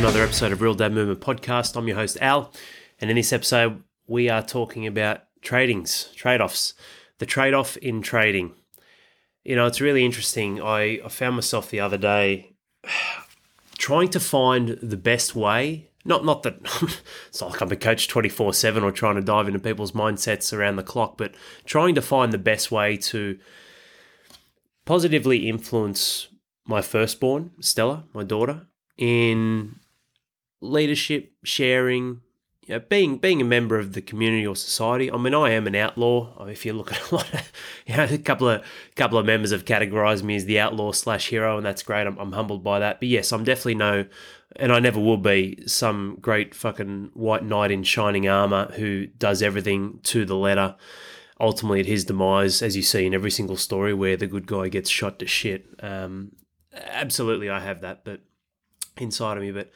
another episode of Real Dad Movement Podcast. I'm your host, Al, and in this episode, we are talking about tradings, trade offs, the trade off in trading. You know, it's really interesting. I, I found myself the other day trying to find the best way. Not, not that it's not like I'm a coach 24 7 or trying to dive into people's mindsets around the clock, but trying to find the best way to positively influence my firstborn, Stella, my daughter, in leadership, sharing, you know, being being a member of the community or society. I mean, I am an outlaw. If you look at a lot, of, you know, a couple of couple of members have categorised me as the outlaw slash hero, and that's great. I'm, I'm humbled by that. But yes, I'm definitely no, and I never will be some great fucking white knight in shining armor who does everything to the letter. Ultimately, at his demise, as you see in every single story where the good guy gets shot to shit. Um, absolutely, I have that, but inside of me, but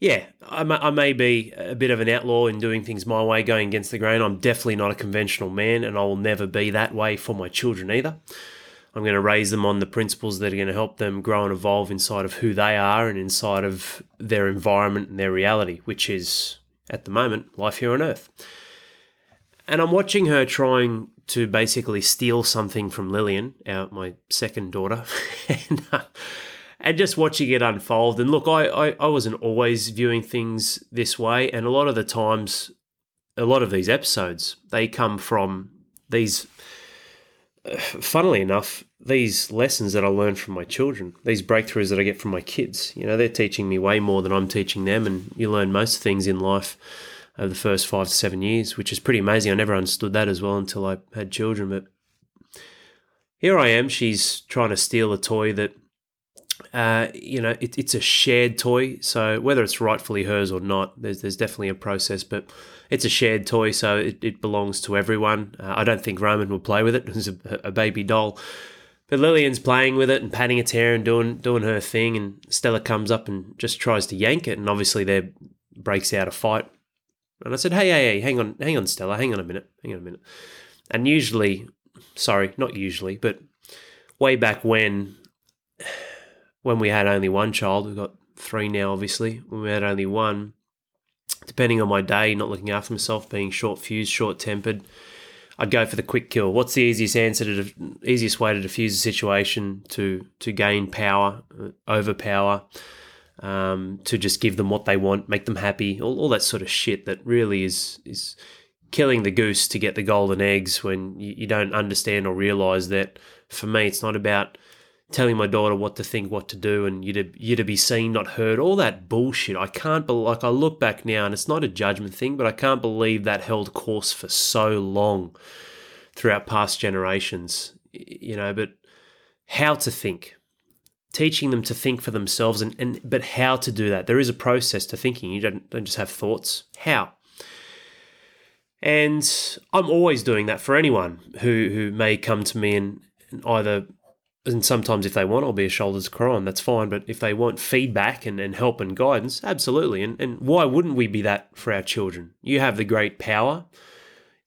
yeah, I may, I may be a bit of an outlaw in doing things my way, going against the grain. I'm definitely not a conventional man, and I will never be that way for my children either. I'm going to raise them on the principles that are going to help them grow and evolve inside of who they are and inside of their environment and their reality, which is, at the moment, life here on earth. And I'm watching her trying to basically steal something from Lillian, our, my second daughter. and, uh, and just watching it unfold. And look, I, I, I wasn't always viewing things this way, and a lot of the times, a lot of these episodes, they come from these. Uh, funnily enough, these lessons that I learned from my children, these breakthroughs that I get from my kids, you know, they're teaching me way more than I'm teaching them. And you learn most things in life over the first five to seven years, which is pretty amazing. I never understood that as well until I had children. But here I am, she's trying to steal a toy that uh, you know, it, it's a shared toy. So whether it's rightfully hers or not, there's there's definitely a process, but it's a shared toy, so it, it belongs to everyone. Uh, I don't think Roman will play with it. It's a, a, baby doll. But Lillian's playing with it and patting its hair and doing doing her thing, and Stella comes up and just tries to yank it, and obviously there breaks out a fight. And I said, "Hey, hey, hey, hang on, hang on, Stella, hang on a minute, hang on a minute." And usually, sorry, not usually, but way back when when we had only one child, we've got three now, obviously. When we had only one, depending on my day, not looking after myself, being short fused, short tempered, I'd go for the quick kill. What's the easiest answer to easiest way to defuse a situation to to gain power, uh, overpower, um, to just give them what they want, make them happy, all, all that sort of shit that really is is killing the goose to get the golden eggs when you, you don't understand or realize that for me it's not about telling my daughter what to think, what to do, and you to you to be seen, not heard, all that bullshit. I can't believe. Like I look back now, and it's not a judgment thing, but I can't believe that held course for so long throughout past generations. You know, but how to think, teaching them to think for themselves, and, and but how to do that. There is a process to thinking. You don't don't just have thoughts. How? And I'm always doing that for anyone who who may come to me and either and sometimes if they want, I'll be a shoulder to cry on. That's fine. But if they want feedback and, and help and guidance, absolutely. And, and why wouldn't we be that for our children? You have the great power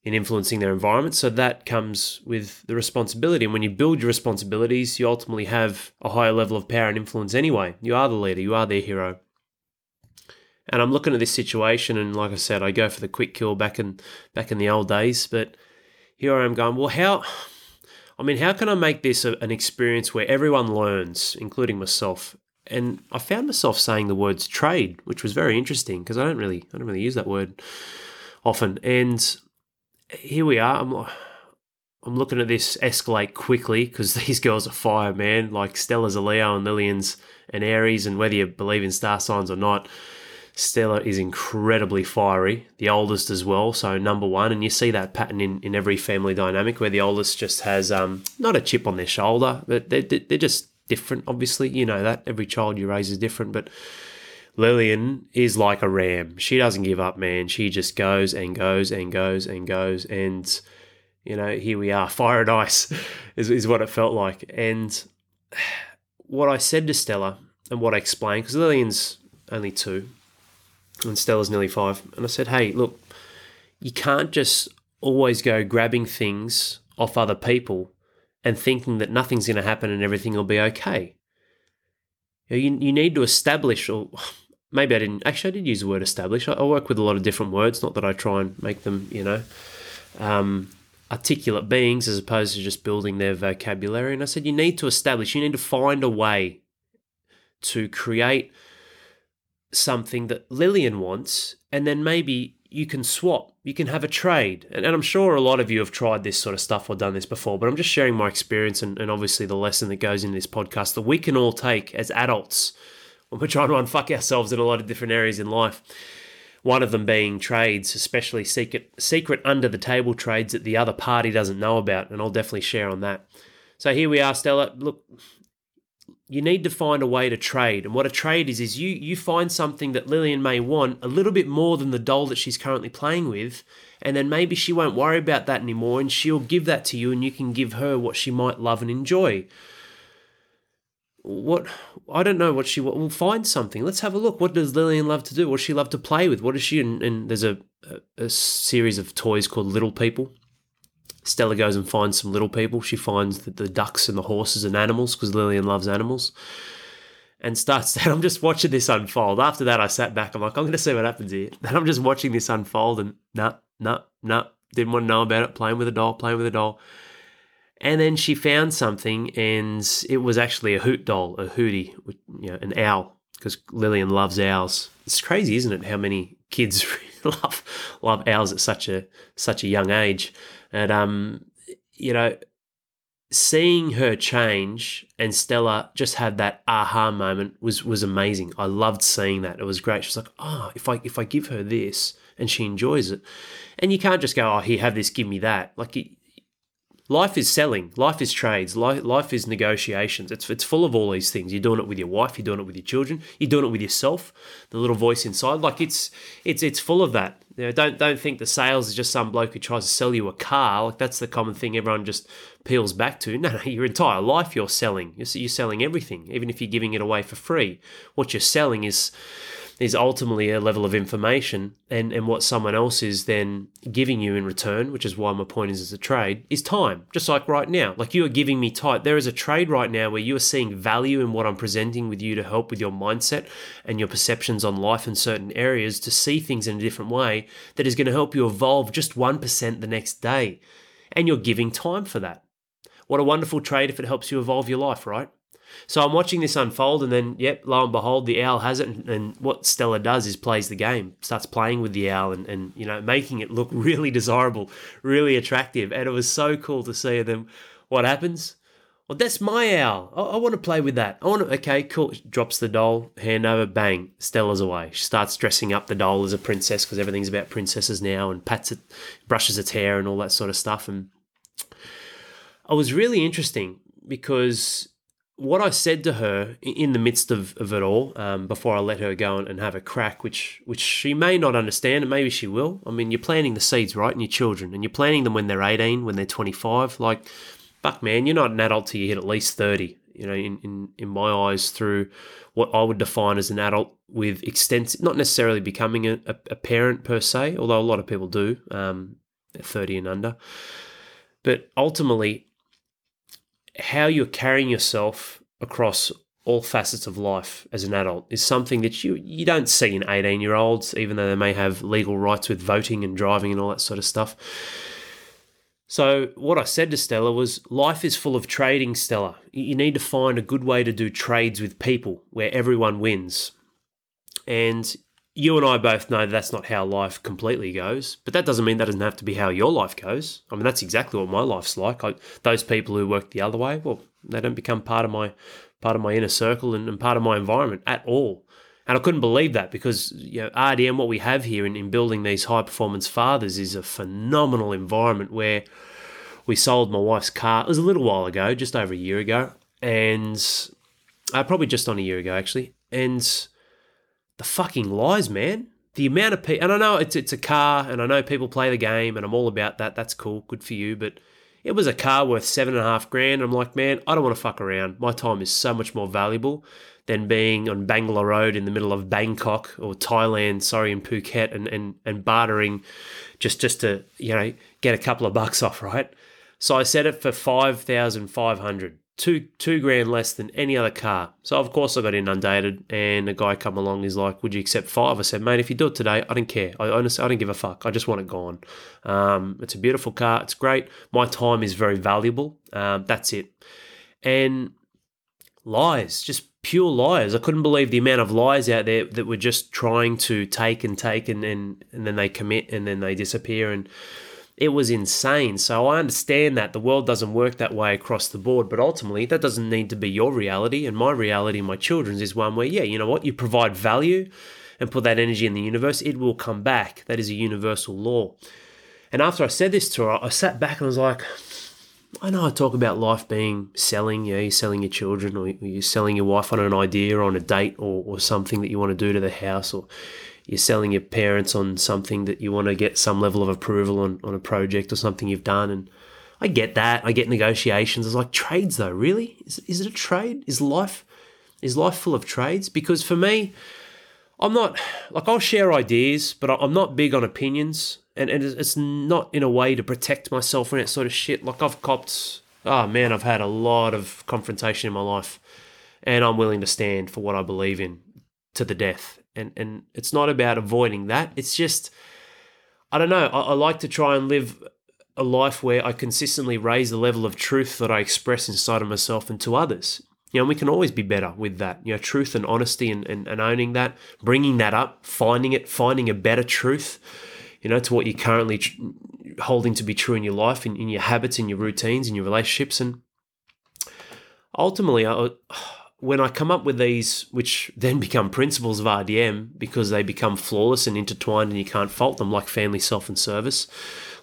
in influencing their environment. So that comes with the responsibility. And when you build your responsibilities, you ultimately have a higher level of power and influence anyway. You are the leader, you are their hero. And I'm looking at this situation, and like I said, I go for the quick kill back in back in the old days. But here I am going, well, how I mean, how can I make this a, an experience where everyone learns, including myself? And I found myself saying the words trade, which was very interesting because I don't really, I don't really use that word often. And here we are. I'm, I'm looking at this escalate quickly because these girls are fire, man. Like Stella's a Leo and Lillian's an Aries, and whether you believe in star signs or not, Stella is incredibly fiery, the oldest as well, so number one. And you see that pattern in, in every family dynamic where the oldest just has um, not a chip on their shoulder, but they're, they're just different, obviously. You know that. Every child you raise is different. But Lillian is like a ram. She doesn't give up, man. She just goes and goes and goes and goes. And, you know, here we are. Fire and ice is, is what it felt like. And what I said to Stella and what I explained, because Lillian's only two, and Stella's nearly five. And I said, hey, look, you can't just always go grabbing things off other people and thinking that nothing's going to happen and everything will be okay. You, you need to establish, or maybe I didn't actually I did use the word establish. I, I work with a lot of different words, not that I try and make them, you know, um, articulate beings as opposed to just building their vocabulary. And I said, you need to establish, you need to find a way to create something that Lillian wants, and then maybe you can swap, you can have a trade. And, and, I'm sure a lot of you have tried this sort of stuff or done this before, but I'm just sharing my experience and, and obviously the lesson that goes in this podcast that we can all take as adults when we're trying to unfuck ourselves in a lot of different areas in life. One of them being trades, especially secret secret under the table trades that the other party doesn't know about, and I'll definitely share on that. So here we are, Stella. Look, you need to find a way to trade. And what a trade is is you you find something that Lillian may want a little bit more than the doll that she's currently playing with, and then maybe she won't worry about that anymore and she'll give that to you and you can give her what she might love and enjoy. What I don't know what she will find something. Let's have a look. What does Lillian love to do? What does she love to play with? What does she and, and there's a, a, a series of toys called Little People Stella goes and finds some little people. She finds that the ducks and the horses and animals because Lillian loves animals. And starts and I'm just watching this unfold. After that, I sat back. I'm like, I'm going to see what happens here. Then I'm just watching this unfold, and nah, nah, nah. Didn't want to know about it. Playing with a doll, playing with a doll. And then she found something, and it was actually a hoot doll, a hootie, you know, an owl, because Lillian loves owls. It's crazy, isn't it? How many kids love love owls at such a such a young age. And um, you know, seeing her change and Stella just have that aha moment was was amazing. I loved seeing that. It was great. She's like, "Oh, if I if I give her this and she enjoys it." And you can't just go, "Oh, here, have this, give me that." Like life is selling, life is trades, life, life is negotiations. It's it's full of all these things. You're doing it with your wife, you're doing it with your children, you're doing it with yourself. The little voice inside, like it's it's it's full of that. You know, don't don't think the sales is just some bloke who tries to sell you a car. Like that's the common thing everyone just peels back to. No, no, your entire life you're selling. You're, you're selling everything, even if you're giving it away for free. What you're selling is is ultimately a level of information and, and what someone else is then giving you in return, which is why my point is as a trade, is time. Just like right now. Like you are giving me time. There is a trade right now where you are seeing value in what I'm presenting with you to help with your mindset and your perceptions on life in certain areas to see things in a different way that is going to help you evolve just 1% the next day. And you're giving time for that. What a wonderful trade if it helps you evolve your life, right? So I'm watching this unfold, and then, yep, lo and behold, the owl has it. And, and, what Stella does is plays the game, starts playing with the owl, and, and you know, making it look really desirable, really attractive. And it was so cool to see. them. what happens? Well, that's my owl. I, I want to play with that. I want to. Okay, cool. Drops the doll, hand over, bang. Stella's away. She starts dressing up the doll as a princess because everything's about princesses now, and pats it, brushes its hair, and all that sort of stuff. And it was really interesting because what I said to her in the midst of, of it all, um, before I let her go and, and, have a crack, which which she may not understand, and maybe she will. I mean, you're planting the seeds, right, in your children, and you're planting them when they're 18, when they're 25. Like, fuck, man, you're not an adult till you hit at least 30. You know, in, in, in my eyes, through what I would define as an adult with extensive, not necessarily becoming a, a, a parent per se, although a lot of people do, um, 30 and under. But ultimately, how you're carrying yourself across all facets of life as an adult is something that you you don't see in 18 year olds even though they may have legal rights with voting and driving and all that sort of stuff so what i said to stella was life is full of trading stella you need to find a good way to do trades with people where everyone wins and you and I both know that's not how life completely goes, but that doesn't mean that doesn't have to be how your life goes. I mean, that's exactly what my life's like. I, those people who work the other way, well, they don't become part of my part of my inner circle and, and part of my environment at all. And I couldn't believe that because you know, RDM, what we have here in, in building these high performance fathers, is a phenomenal environment where we sold my wife's car. It was a little while ago, just over a year ago, and uh, probably just on a year ago actually, and the fucking lies, man. The amount of people, and I know it's it's a car, and I know people play the game, and I'm all about that. That's cool, good for you. But it was a car worth seven and a half grand. I'm like, man, I don't want to fuck around. My time is so much more valuable than being on Bangla Road in the middle of Bangkok or Thailand, sorry, in Phuket, and and and bartering just just to you know get a couple of bucks off, right? So I set it for five thousand five hundred. Two two grand less than any other car. So of course I got inundated, and a guy come along. He's like, "Would you accept five? I said, "Mate, if you do it today, I don't care. I honestly I don't give a fuck. I just want it gone. Um, it's a beautiful car. It's great. My time is very valuable. Um, that's it. And lies, just pure lies. I couldn't believe the amount of lies out there that were just trying to take and take, and and, and then they commit, and then they disappear and it was insane. So I understand that the world doesn't work that way across the board, but ultimately that doesn't need to be your reality. And my reality, my children's, is one where, yeah, you know what, you provide value and put that energy in the universe, it will come back. That is a universal law. And after I said this to her, I sat back and was like, I know I talk about life being selling, know, you're selling your children or you're selling your wife on an idea or on a date or, or something that you want to do to the house or you're selling your parents on something that you want to get some level of approval on, on a project or something you've done. And I get that. I get negotiations. It's like trades though, really? Is, is it a trade? Is life is life full of trades? Because for me, I'm not like I'll share ideas, but I'm not big on opinions. And, and it's not in a way to protect myself from that sort of shit. Like I've copped, oh man, I've had a lot of confrontation in my life, and I'm willing to stand for what I believe in to the death and and it's not about avoiding that. It's just I don't know. I, I like to try and live a life where I consistently raise the level of truth that I express inside of myself and to others. You know, we can always be better with that. You know, truth and honesty and, and, and owning that, bringing that up, finding it, finding a better truth, you know, to what you're currently tr- holding to be true in your life, in, in your habits, in your routines, in your relationships. And ultimately, I, when I come up with these, which then become principles of RDM because they become flawless and intertwined and you can't fault them, like family, self, and service,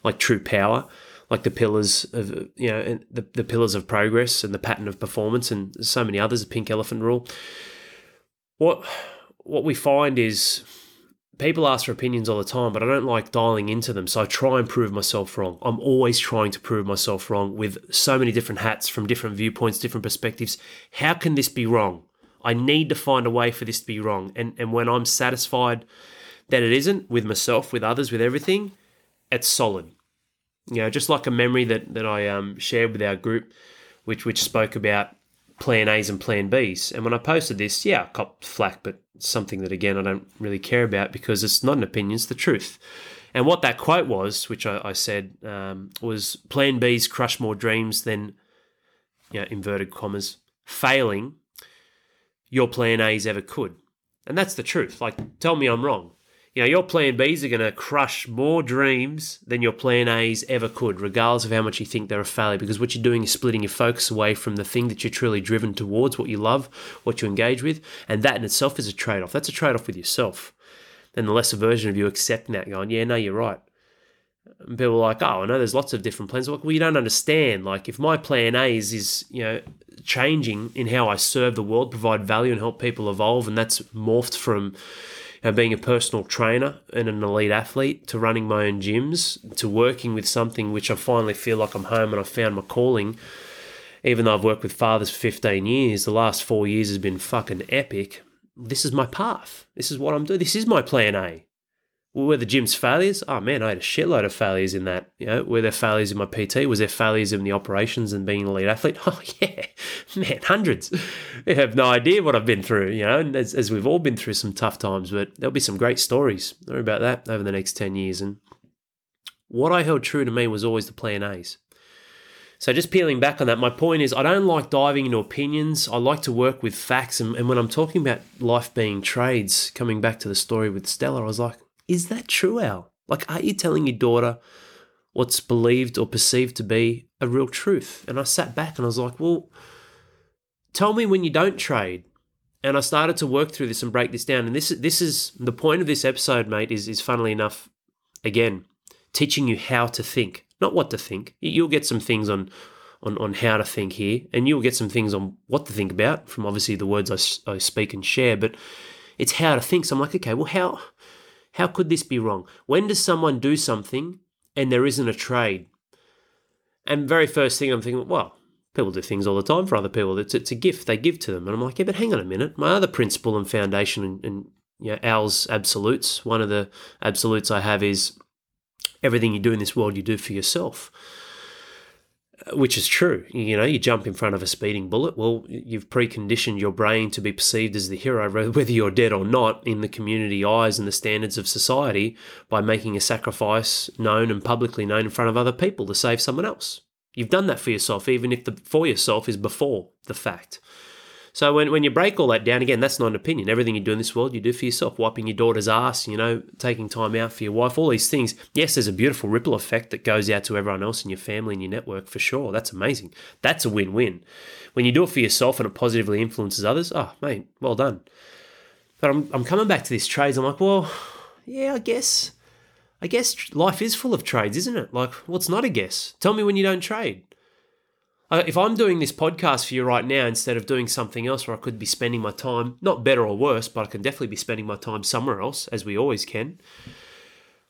like true power, like the pillars of, you know, the, the pillars of progress and the pattern of performance and so many others, the pink elephant rule. What, what we find is people ask for opinions all the time, but I don't like dialing into them. So I try and prove myself wrong. I'm always trying to prove myself wrong with so many different hats from different viewpoints, different perspectives. How can this be wrong? I need to find a way for this to be wrong. And and when I'm satisfied that it isn't with myself, with others, with everything, it's solid. You know, just like a memory that that I um, shared with our group, which which spoke about plan A's and plan B's. And when I posted this, yeah, I copped flack, but something that again I don't really care about because it's not an opinion, it's the truth. And what that quote was, which I, I said, um, was Plan B's crush more dreams than, you know, inverted commas, failing your Plan A's ever could. And that's the truth. Like, tell me I'm wrong you know, your plan Bs are going to crush more dreams than your plan As ever could, regardless of how much you think they're a failure, because what you're doing is splitting your focus away from the thing that you're truly driven towards, what you love, what you engage with, and that in itself is a trade off. That's a trade off with yourself. Then the lesser version of you accepting that, going, yeah, no, you're right. And people are like, oh, I know there's lots of different plans. Like, well, you don't understand. Like, if my plan A is, is, you know, changing in how I serve the world, provide value, and help people evolve, and that's morphed from, and being a personal trainer and an elite athlete to running my own gyms to working with something which I finally feel like I'm home and I found my calling. Even though I've worked with fathers for 15 years, the last four years has been fucking epic. This is my path. This is what I'm doing. This is my plan A. Were the gym's failures? Oh man, I had a shitload of failures in that. You know, were there failures in my PT? Was there failures in the operations and being an elite athlete? Oh yeah, man, hundreds. I have no idea what I've been through. You know, and as, as we've all been through some tough times, but there'll be some great stories. About that over the next ten years. And what I held true to me was always the plan A's. So just peeling back on that, my point is I don't like diving into opinions. I like to work with facts. And, and when I'm talking about life being trades, coming back to the story with Stella, I was like, is that true, Al? Like, are you telling your daughter what's believed or perceived to be a real truth? And I sat back and I was like, well, tell me when you don't trade. And I started to work through this and break this down. And this this is the point of this episode, mate, is is funnily enough, again, teaching you how to think, not what to think. You'll get some things on on, on how to think here, and you'll get some things on what to think about from obviously the words I, I speak and share, but it's how to think. So I'm like, okay, well, how how could this be wrong? When does someone do something and there isn't a trade? And very first thing I'm thinking, well, people do things all the time for other people. It's, it's a gift they give to them. And I'm like, yeah, but hang on a minute. My other principle and foundation and, and you know, absolutes, one of the absolutes I have is everything you do in this world, you do for yourself. Which is true. You know, you jump in front of a speeding bullet. Well, you've preconditioned your brain to be perceived as the hero, whether you're dead or not, in the community eyes and the standards of society by making a sacrifice known and publicly known in front of other people to save someone else. You've done that for yourself, even if the for yourself is before the fact. So when, when you break all that down, again, that's not an opinion. Everything you do in this world, you do for yourself. Wiping your daughter's ass, you know, taking time out for your wife, all these things. Yes, there's a beautiful ripple effect that goes out to everyone else in your family and your network for sure. That's amazing. That's a win-win. When you do it for yourself and it positively influences others, oh, mate, well done. But I'm, I'm coming back to this trades. I'm like, well, yeah, I guess. I guess life is full of trades, isn't it? Like, what's not a guess? Tell me when you don't trade. Uh, if I'm doing this podcast for you right now instead of doing something else where I could be spending my time, not better or worse, but I can definitely be spending my time somewhere else, as we always can.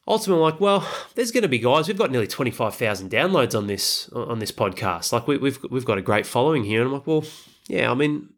Ultimately, I'm like, well, there's going to be guys. We've got nearly 25,000 downloads on this on this podcast. Like, we, we've we've got a great following here, and I'm like, well, yeah. I mean,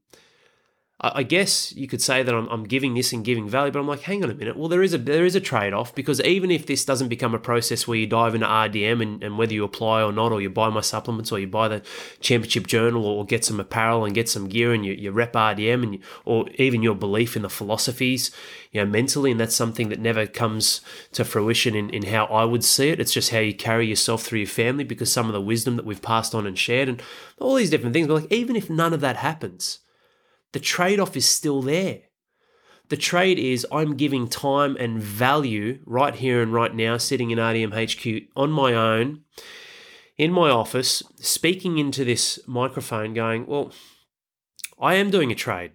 I guess you could say that I'm, I'm, giving this and giving value, but I'm like, hang on a minute. Well, there is a there is a trade off because even if this doesn't become a process where you dive into RDM and, and, whether you apply or not, or you buy my supplements, or you buy the Championship Journal, or get some apparel and get some gear, and you, you rep RDM, and you, or even your belief in the philosophies, you know, mentally, and that's something that never comes to fruition in, in how I would see it. It's just how you carry yourself through your family because some of the wisdom that we've passed on and shared, and all these different things. But like, even if none of that happens the trade off is still there. The trade is I'm giving time and value right here and right now, sitting in RDM HQ on my own, in my office, speaking into this microphone, going, Well, I am doing a trade.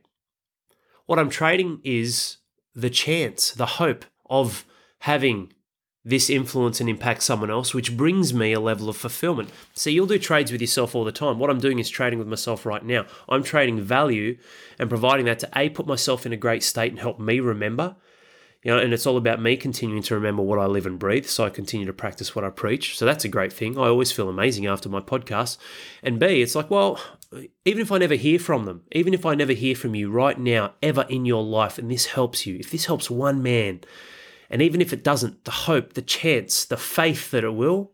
What I'm trading is the chance, the hope of having this influence and impact someone else, which brings me a level of fulfillment. So you'll do trades with yourself all the time. What I'm doing is trading with myself right now. I'm trading value and providing that to A, put myself in a great state and help me remember. You know, and it's all about me continuing to remember what I live and breathe. So I continue to practice what I preach. So that's a great thing. I always feel amazing after my podcast. And B, it's like, well, even if I never hear from them, even if I never hear from you right now, ever in your life, and this helps you, if this helps one man, and even if it doesn't, the hope, the chance, the faith that it will,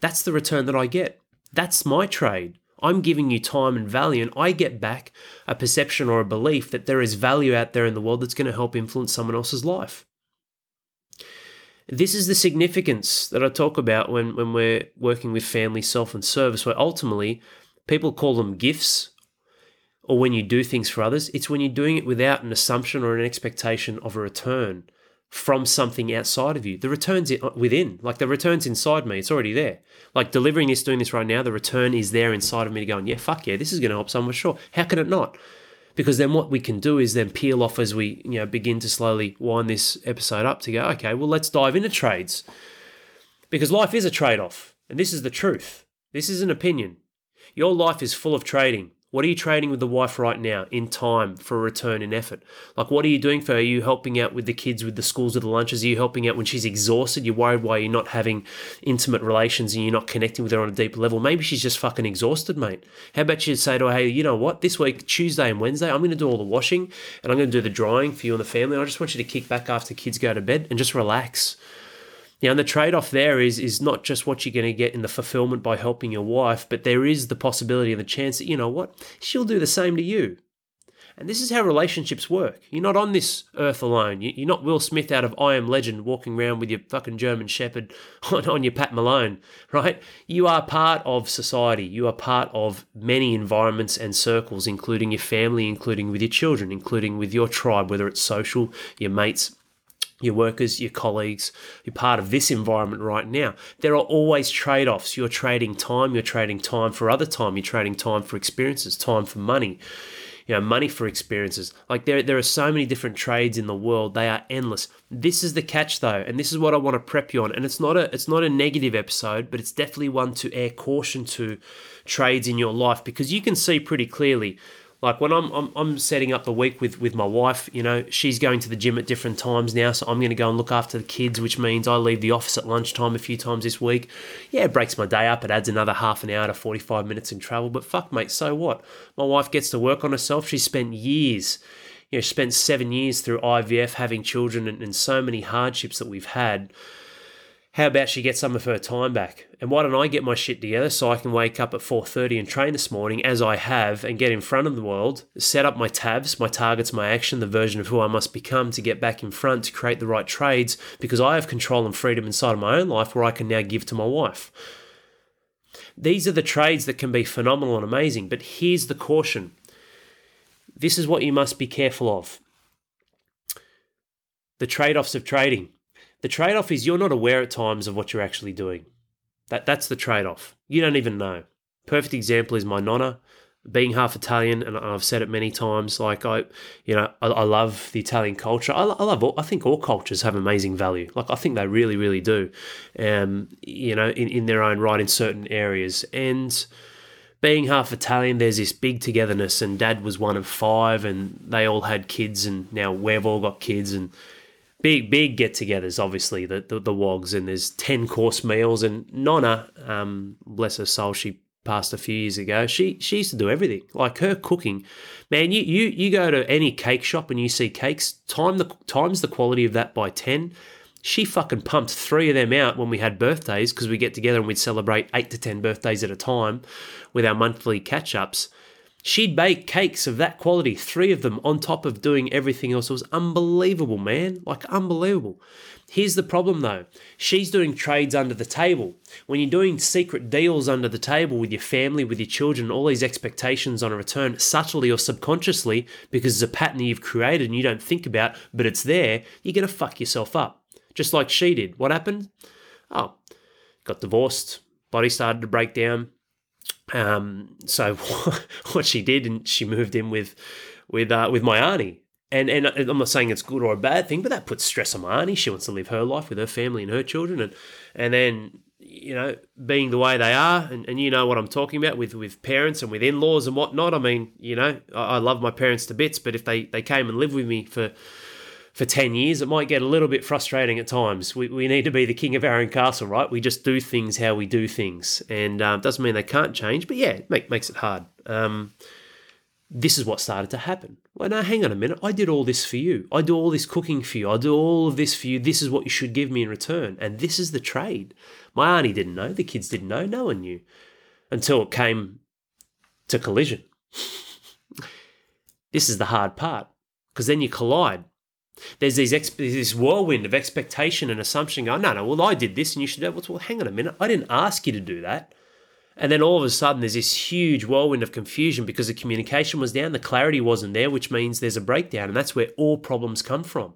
that's the return that I get. That's my trade. I'm giving you time and value, and I get back a perception or a belief that there is value out there in the world that's going to help influence someone else's life. This is the significance that I talk about when, when we're working with family, self, and service, where ultimately people call them gifts or when you do things for others. It's when you're doing it without an assumption or an expectation of a return from something outside of you. The return's within, like the return's inside me. It's already there. Like delivering this, doing this right now, the return is there inside of me to going, yeah, fuck yeah, this is going to help someone, sure. How can it not? Because then what we can do is then peel off as we, you know, begin to slowly wind this episode up to go, okay, well, let's dive into trades. Because life is a trade off. And this is the truth. This is an opinion. Your life is full of trading. What are you trading with the wife right now in time for a return in effort? Like, what are you doing for her? Are you helping out with the kids, with the schools, with the lunches? Are you helping out when she's exhausted? You're worried why you're not having intimate relations and you're not connecting with her on a deeper level. Maybe she's just fucking exhausted, mate. How about you say to her, hey, you know what? This week, Tuesday and Wednesday, I'm going to do all the washing and I'm going to do the drying for you and the family. And I just want you to kick back after kids go to bed and just relax. Now, and the trade off there is is not just what you're going to get in the fulfillment by helping your wife, but there is the possibility and the chance that, you know what, she'll do the same to you. And this is how relationships work. You're not on this earth alone. You're not Will Smith out of I Am Legend walking around with your fucking German Shepherd on, on your Pat Malone, right? You are part of society. You are part of many environments and circles, including your family, including with your children, including with your tribe, whether it's social, your mates, your workers, your colleagues, you're part of this environment right now. There are always trade offs. You're trading time, you're trading time for other time, you're trading time for experiences, time for money, you know, money for experiences. Like there, there are so many different trades in the world. They are endless. This is the catch though, and this is what I want to prep you on. And it's not a it's not a negative episode, but it's definitely one to air caution to trades in your life because you can see pretty clearly like when I'm, I'm, I'm setting up the week with with my wife, you know, she's going to the gym at different times now, so I'm going to go and look after the kids, which means I leave the office at lunchtime a few times this week. Yeah, it breaks my day up. It adds another half an hour to 45 minutes in travel, but fuck, mate, so what? My wife gets to work on herself. she spent years you know, spent seven years through IVF having children and, and so many hardships that we've had How about she gets some of her time back? And why don't I get my shit together so I can wake up at 4:30 and train this morning as I have and get in front of the world, set up my tabs, my targets, my action, the version of who I must become to get back in front to create the right trades because I have control and freedom inside of my own life where I can now give to my wife. These are the trades that can be phenomenal and amazing, but here's the caution. This is what you must be careful of. The trade-offs of trading the trade off is you're not aware at times of what you're actually doing. That, that's the trade off. You don't even know. Perfect example is my nonna being half Italian, and I've said it many times. Like I, you know, I, I love the Italian culture. I, I, love. All, I think all cultures have amazing value. Like I think they really, really do. Um, you know, in, in their own right in certain areas. And being half Italian, there's this big togetherness. And Dad was one of five, and they all had kids, and now we've all got kids, and big big get-togethers. Obviously, the, the, the wogs and there's ten course meals. And Nonna, um, bless her soul, she passed a few years ago. She she used to do everything. Like her cooking, man. You you you go to any cake shop and you see cakes. Time the times the quality of that by ten. She fucking pumped three of them out when we had birthdays because we get together and we'd celebrate eight to ten birthdays at a time with our monthly catch ups. She'd bake cakes of that quality, three of them on top of doing everything else. It was unbelievable, man. Like, unbelievable. Here's the problem though she's doing trades under the table. When you're doing secret deals under the table with your family, with your children, all these expectations on a return, subtly or subconsciously, because it's a pattern you've created and you don't think about, but it's there, you're going to fuck yourself up. Just like she did. What happened? Oh, got divorced, body started to break down, um, so what she did, and she moved in with with uh, with my auntie. And and I'm not saying it's good or a bad thing, but that puts stress on my auntie. She wants to live her life with her family and her children, and and then you know being the way they are, and, and you know what I'm talking about with with parents and with in laws and whatnot. I mean, you know, I, I love my parents to bits, but if they they came and lived with me for for 10 years, it might get a little bit frustrating at times. We, we need to be the king of our own castle, right? We just do things how we do things. And um, doesn't mean they can't change, but yeah, it make, makes it hard. Um, this is what started to happen. Well, now, hang on a minute. I did all this for you. I do all this cooking for you. I do all of this for you. This is what you should give me in return. And this is the trade. My auntie didn't know. The kids didn't know. No one knew until it came to collision. this is the hard part because then you collide there's these ex- this whirlwind of expectation and assumption going, no, no, well, I did this and you should do. Well, hang on a minute. I didn't ask you to do that. And then all of a sudden, there's this huge whirlwind of confusion because the communication was down, the clarity wasn't there, which means there's a breakdown. And that's where all problems come from.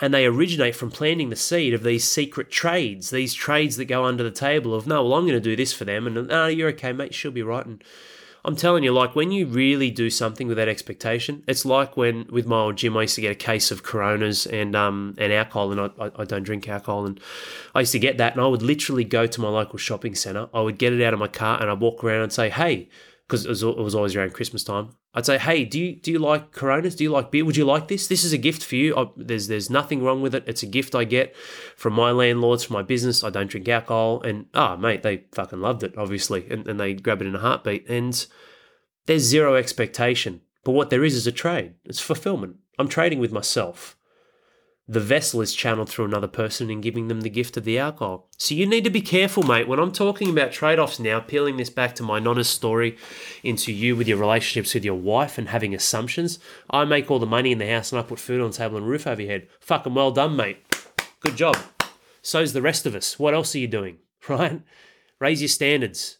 And they originate from planting the seed of these secret trades, these trades that go under the table of, no, well, I'm going to do this for them. And, no, you're okay, mate, she'll be right. And I'm telling you, like when you really do something with that expectation, it's like when with my old gym, I used to get a case of Coronas and um and alcohol, and I, I don't drink alcohol, and I used to get that, and I would literally go to my local shopping center. I would get it out of my car, and I'd walk around and say, "Hey," because it was, it was always around Christmas time. I'd say, "Hey, do you do you like Coronas? Do you like beer? Would you like this? This is a gift for you. I, there's there's nothing wrong with it. It's a gift I get from my landlords from my business. I don't drink alcohol, and ah, oh, mate, they fucking loved it, obviously, and, and they grab it in a heartbeat. And there's zero expectation, but what there is is a trade. It's fulfillment. I'm trading with myself. The vessel is channeled through another person and giving them the gift of the alcohol. So you need to be careful, mate. When I'm talking about trade offs now, peeling this back to my nonna's story into you with your relationships with your wife and having assumptions. I make all the money in the house and I put food on table and roof over your head. Fucking well done, mate. Good job. So's the rest of us. What else are you doing? Right? Raise your standards.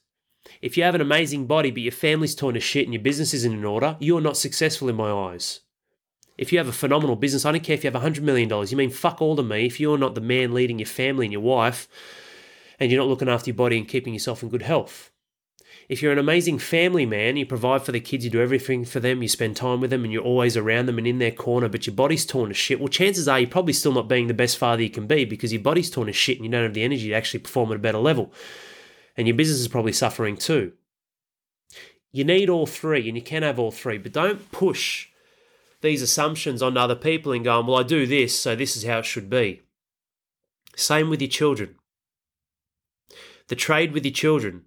If you have an amazing body but your family's torn to shit and your business isn't in order, you're not successful in my eyes. If you have a phenomenal business, I don't care if you have $100 million, you mean fuck all to me if you're not the man leading your family and your wife and you're not looking after your body and keeping yourself in good health. If you're an amazing family man, you provide for the kids, you do everything for them, you spend time with them, and you're always around them and in their corner, but your body's torn to shit, well, chances are you're probably still not being the best father you can be because your body's torn to shit and you don't have the energy to actually perform at a better level and your business is probably suffering too. You need all three, and you can have all three, but don't push these assumptions on other people and going, well, I do this, so this is how it should be. Same with your children. The trade with your children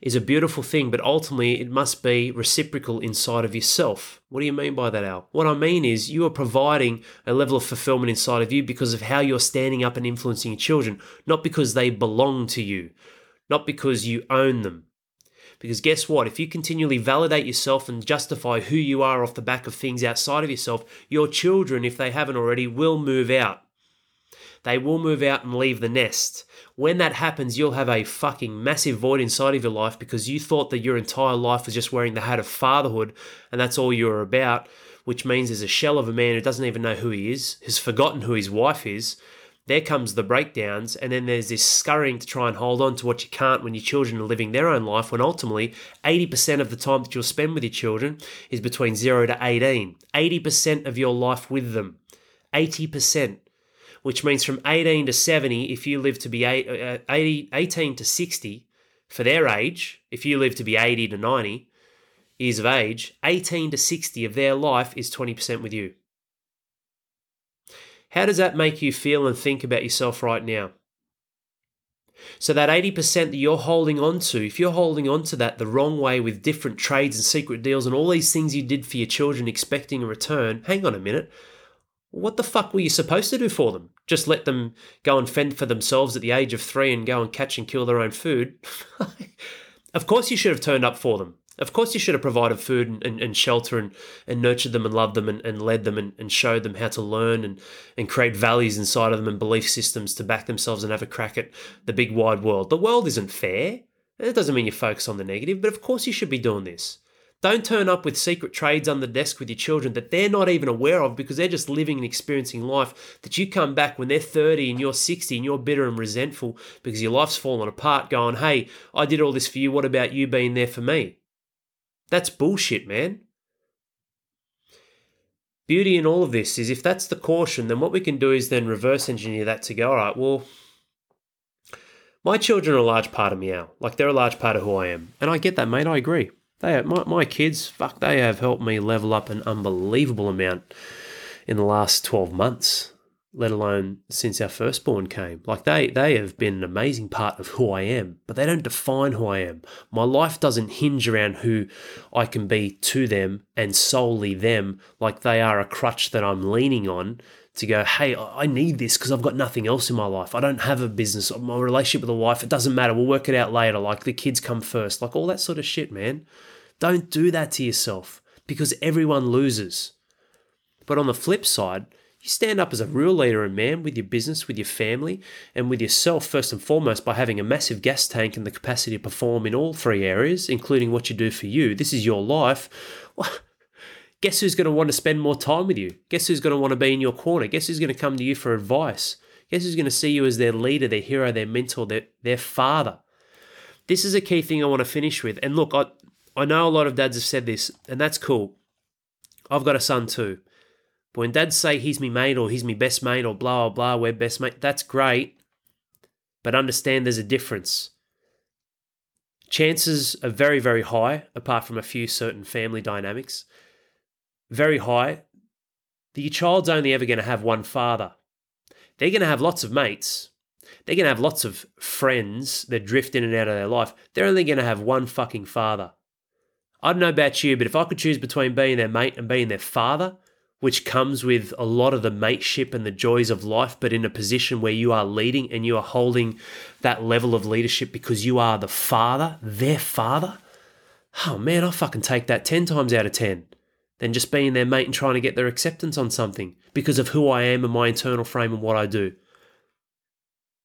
is a beautiful thing, but ultimately it must be reciprocal inside of yourself. What do you mean by that, Al? What I mean is you are providing a level of fulfillment inside of you because of how you're standing up and influencing your children, not because they belong to you, not because you own them. Because guess what? If you continually validate yourself and justify who you are off the back of things outside of yourself, your children, if they haven't already, will move out. They will move out and leave the nest. When that happens, you'll have a fucking massive void inside of your life because you thought that your entire life was just wearing the hat of fatherhood and that's all you were about, which means there's a shell of a man who doesn't even know who he is, has forgotten who his wife is. There comes the breakdowns, and then there's this scurrying to try and hold on to what you can't when your children are living their own life, when ultimately 80% of the time that you'll spend with your children is between 0 to 18. 80% of your life with them. 80% which means from 18 to 70, if you live to be 80, uh, 18 to 60 for their age, if you live to be 80 to 90 years of age, 18 to 60 of their life is 20% with you. How does that make you feel and think about yourself right now? So that 80% that you're holding on to, if you're holding on to that the wrong way with different trades and secret deals and all these things you did for your children expecting a return, hang on a minute. What the fuck were you supposed to do for them? Just let them go and fend for themselves at the age of three and go and catch and kill their own food? of course you should have turned up for them. Of course you should have provided food and, and, and shelter and, and nurtured them and loved them and, and led them and, and showed them how to learn and, and create values inside of them and belief systems to back themselves and have a crack at the big wide world. The world isn't fair. It doesn't mean you focus on the negative, but of course you should be doing this. Don't turn up with secret trades on the desk with your children that they're not even aware of because they're just living and experiencing life. That you come back when they're 30 and you're 60 and you're bitter and resentful because your life's fallen apart, going, hey, I did all this for you. What about you being there for me? That's bullshit, man. Beauty in all of this is if that's the caution, then what we can do is then reverse engineer that to go, all right, well, my children are a large part of me now. Like they're a large part of who I am. And I get that, mate. I agree. They my, my kids, fuck, they have helped me level up an unbelievable amount in the last 12 months, let alone since our firstborn came. Like they they have been an amazing part of who I am, but they don't define who I am. My life doesn't hinge around who I can be to them and solely them, like they are a crutch that I'm leaning on to go, hey, I need this because I've got nothing else in my life. I don't have a business, my relationship with a wife, it doesn't matter. We'll work it out later. Like the kids come first, like all that sort of shit, man. Don't do that to yourself because everyone loses. But on the flip side, you stand up as a real leader and man with your business, with your family, and with yourself first and foremost by having a massive gas tank and the capacity to perform in all three areas, including what you do for you. This is your life. Well, guess who's going to want to spend more time with you? Guess who's going to want to be in your corner? Guess who's going to come to you for advice? Guess who's going to see you as their leader, their hero, their mentor, their, their father? This is a key thing I want to finish with. And look, I, I know a lot of dads have said this, and that's cool. I've got a son too. But when dads say he's me mate or he's me best mate or blah, blah, blah, we're best mate, that's great. But understand there's a difference. Chances are very, very high, apart from a few certain family dynamics, very high that your child's only ever going to have one father. They're going to have lots of mates, they're going to have lots of friends that drift in and out of their life. They're only going to have one fucking father. I don't know about you, but if I could choose between being their mate and being their father, which comes with a lot of the mateship and the joys of life, but in a position where you are leading and you are holding that level of leadership because you are the father, their father. Oh man, I fucking take that 10 times out of 10 than just being their mate and trying to get their acceptance on something because of who I am and my internal frame and what I do.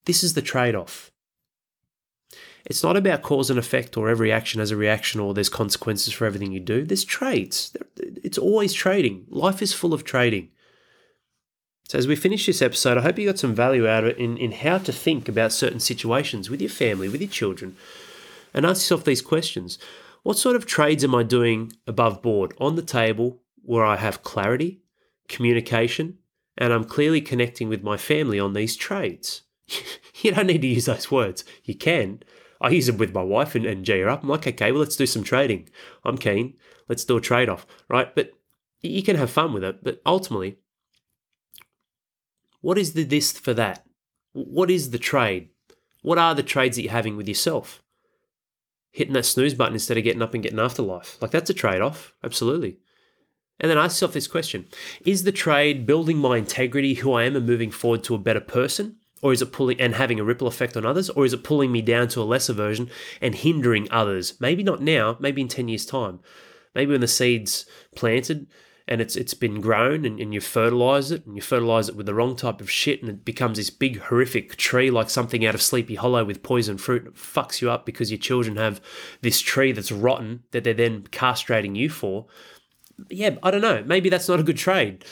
This is the trade off. It's not about cause and effect or every action has a reaction or there's consequences for everything you do. There's trades. It's always trading. Life is full of trading. So, as we finish this episode, I hope you got some value out of it in, in how to think about certain situations with your family, with your children, and ask yourself these questions What sort of trades am I doing above board on the table where I have clarity, communication, and I'm clearly connecting with my family on these trades? you don't need to use those words. You can, Oh, I use them with my wife and, and her up. I'm like, okay, well, let's do some trading. I'm keen. Let's do a trade off, right? But you can have fun with it. But ultimately, what is the this for that? What is the trade? What are the trades that you're having with yourself? hitting that snooze button instead of getting up and getting after life. Like that's a trade off, absolutely. And then ask yourself this question Is the trade building my integrity, who I am, and moving forward to a better person? Or is it pulling and having a ripple effect on others? Or is it pulling me down to a lesser version and hindering others? Maybe not now, maybe in 10 years' time. Maybe when the seed's planted and it's it's been grown and, and you fertilize it and you fertilize it with the wrong type of shit and it becomes this big horrific tree like something out of Sleepy Hollow with poison fruit and it fucks you up because your children have this tree that's rotten that they're then castrating you for. Yeah, I don't know. Maybe that's not a good trade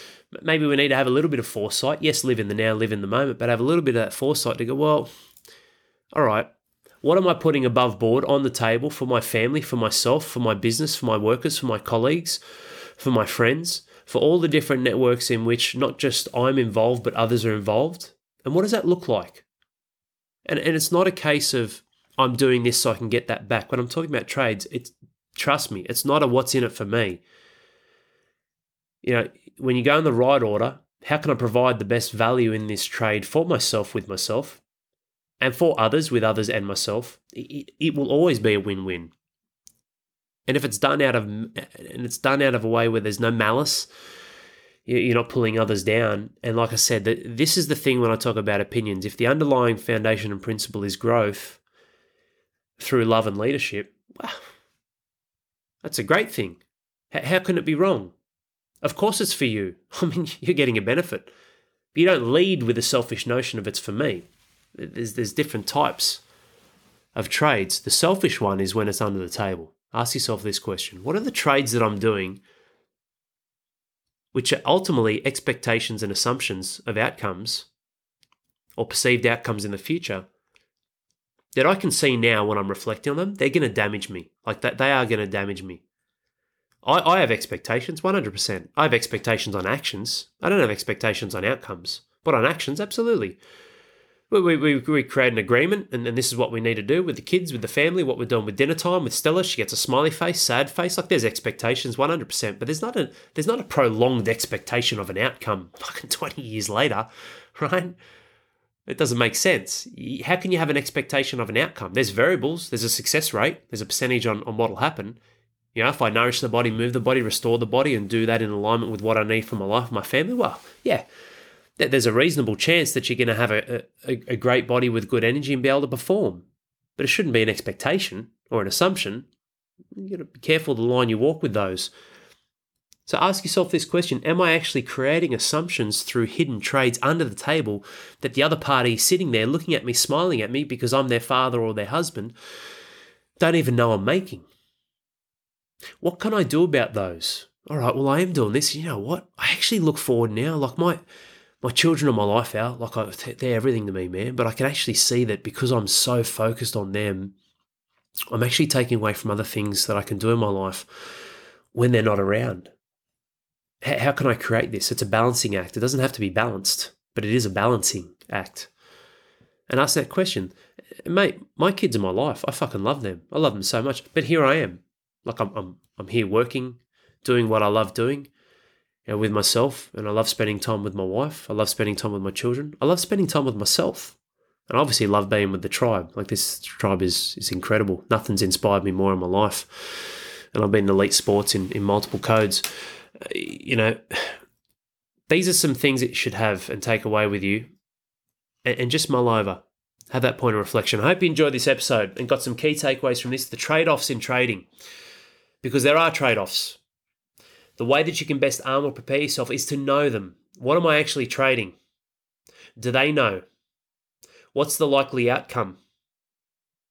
maybe we need to have a little bit of foresight. Yes, live in the now, live in the moment, but have a little bit of that foresight to go, well, all right, what am I putting above board on the table for my family, for myself, for my business, for my workers, for my colleagues, for my friends, for all the different networks in which not just I'm involved, but others are involved? And what does that look like? And, and it's not a case of I'm doing this so I can get that back. When I'm talking about trades, it's trust me, it's not a what's in it for me. You know, when you go in the right order, how can I provide the best value in this trade for myself with myself and for others with others and myself? It, it will always be a win win. And if it's done out of and it's done out of a way where there's no malice, you're not pulling others down. And like I said, this is the thing when I talk about opinions. If the underlying foundation and principle is growth through love and leadership, wow, that's a great thing. How can it be wrong? Of course it's for you. I mean, you're getting a benefit. But you don't lead with a selfish notion of it's for me. There's, there's different types of trades. The selfish one is when it's under the table. Ask yourself this question What are the trades that I'm doing which are ultimately expectations and assumptions of outcomes or perceived outcomes in the future that I can see now when I'm reflecting on them, they're going to damage me. Like that, they are going to damage me. I, I have expectations, 100%. I have expectations on actions. I don't have expectations on outcomes. But on actions, absolutely. We, we, we create an agreement, and, and this is what we need to do with the kids, with the family, what we're doing with dinner time, with Stella. She gets a smiley face, sad face. Like there's expectations, 100%. But there's not a there's not a prolonged expectation of an outcome fucking 20 years later, right? It doesn't make sense. How can you have an expectation of an outcome? There's variables, there's a success rate, there's a percentage on, on what will happen. You know, if I nourish the body, move the body, restore the body, and do that in alignment with what I need for my life, my family, well, yeah, there's a reasonable chance that you're going to have a, a, a great body with good energy and be able to perform. But it shouldn't be an expectation or an assumption. You've got to be careful the line you walk with those. So ask yourself this question Am I actually creating assumptions through hidden trades under the table that the other party sitting there looking at me, smiling at me because I'm their father or their husband, don't even know I'm making? What can I do about those? All right, well, I am doing this. You know what? I actually look forward now. Like my my children are my life out. Like I, they're everything to me, man. But I can actually see that because I'm so focused on them, I'm actually taking away from other things that I can do in my life when they're not around. How can I create this? It's a balancing act. It doesn't have to be balanced, but it is a balancing act. And ask that question, mate. My kids are my life. I fucking love them. I love them so much. But here I am like I'm, I'm, I'm here working, doing what I love doing you know, with myself, and I love spending time with my wife. I love spending time with my children. I love spending time with myself. And I obviously love being with the tribe. Like this tribe is is incredible. Nothing's inspired me more in my life. And I've been in elite sports in, in multiple codes. Uh, you know, these are some things that you should have and take away with you and, and just mull over. Have that point of reflection. I hope you enjoyed this episode and got some key takeaways from this. The trade offs in trading because there are trade offs. The way that you can best arm or prepare yourself is to know them. What am I actually trading? Do they know? What's the likely outcome?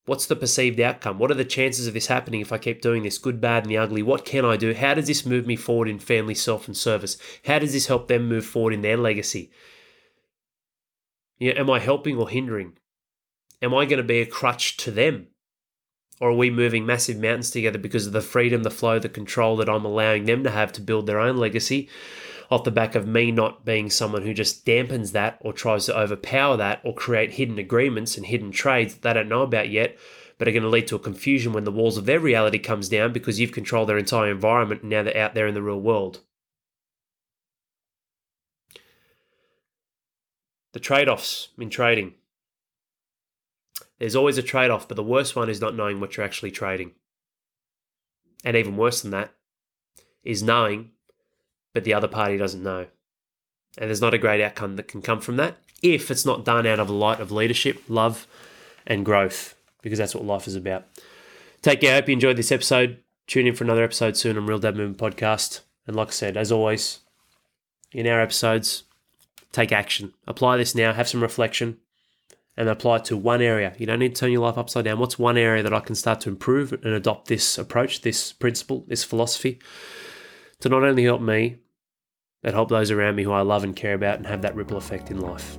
What's the perceived outcome? What are the chances of this happening if I keep doing this? Good, bad, and the ugly. What can I do? How does this move me forward in family, self, and service? How does this help them move forward in their legacy? Yeah, am I helping or hindering? Am I going to be a crutch to them? Or are we moving massive mountains together because of the freedom, the flow, the control that I'm allowing them to have to build their own legacy off the back of me not being someone who just dampens that or tries to overpower that or create hidden agreements and hidden trades that they don't know about yet, but are going to lead to a confusion when the walls of their reality comes down because you've controlled their entire environment and now they're out there in the real world. The trade offs in trading. There's always a trade off, but the worst one is not knowing what you're actually trading. And even worse than that is knowing, but the other party doesn't know. And there's not a great outcome that can come from that if it's not done out of a light of leadership, love, and growth, because that's what life is about. Take care. I hope you enjoyed this episode. Tune in for another episode soon on Real Dad Movement Podcast. And like I said, as always, in our episodes, take action. Apply this now, have some reflection, and apply it to one area. You don't need to turn your life upside down. What's one area that I can start to improve and adopt this approach, this principle, this philosophy to not only help me, but help those around me who I love and care about and have that ripple effect in life.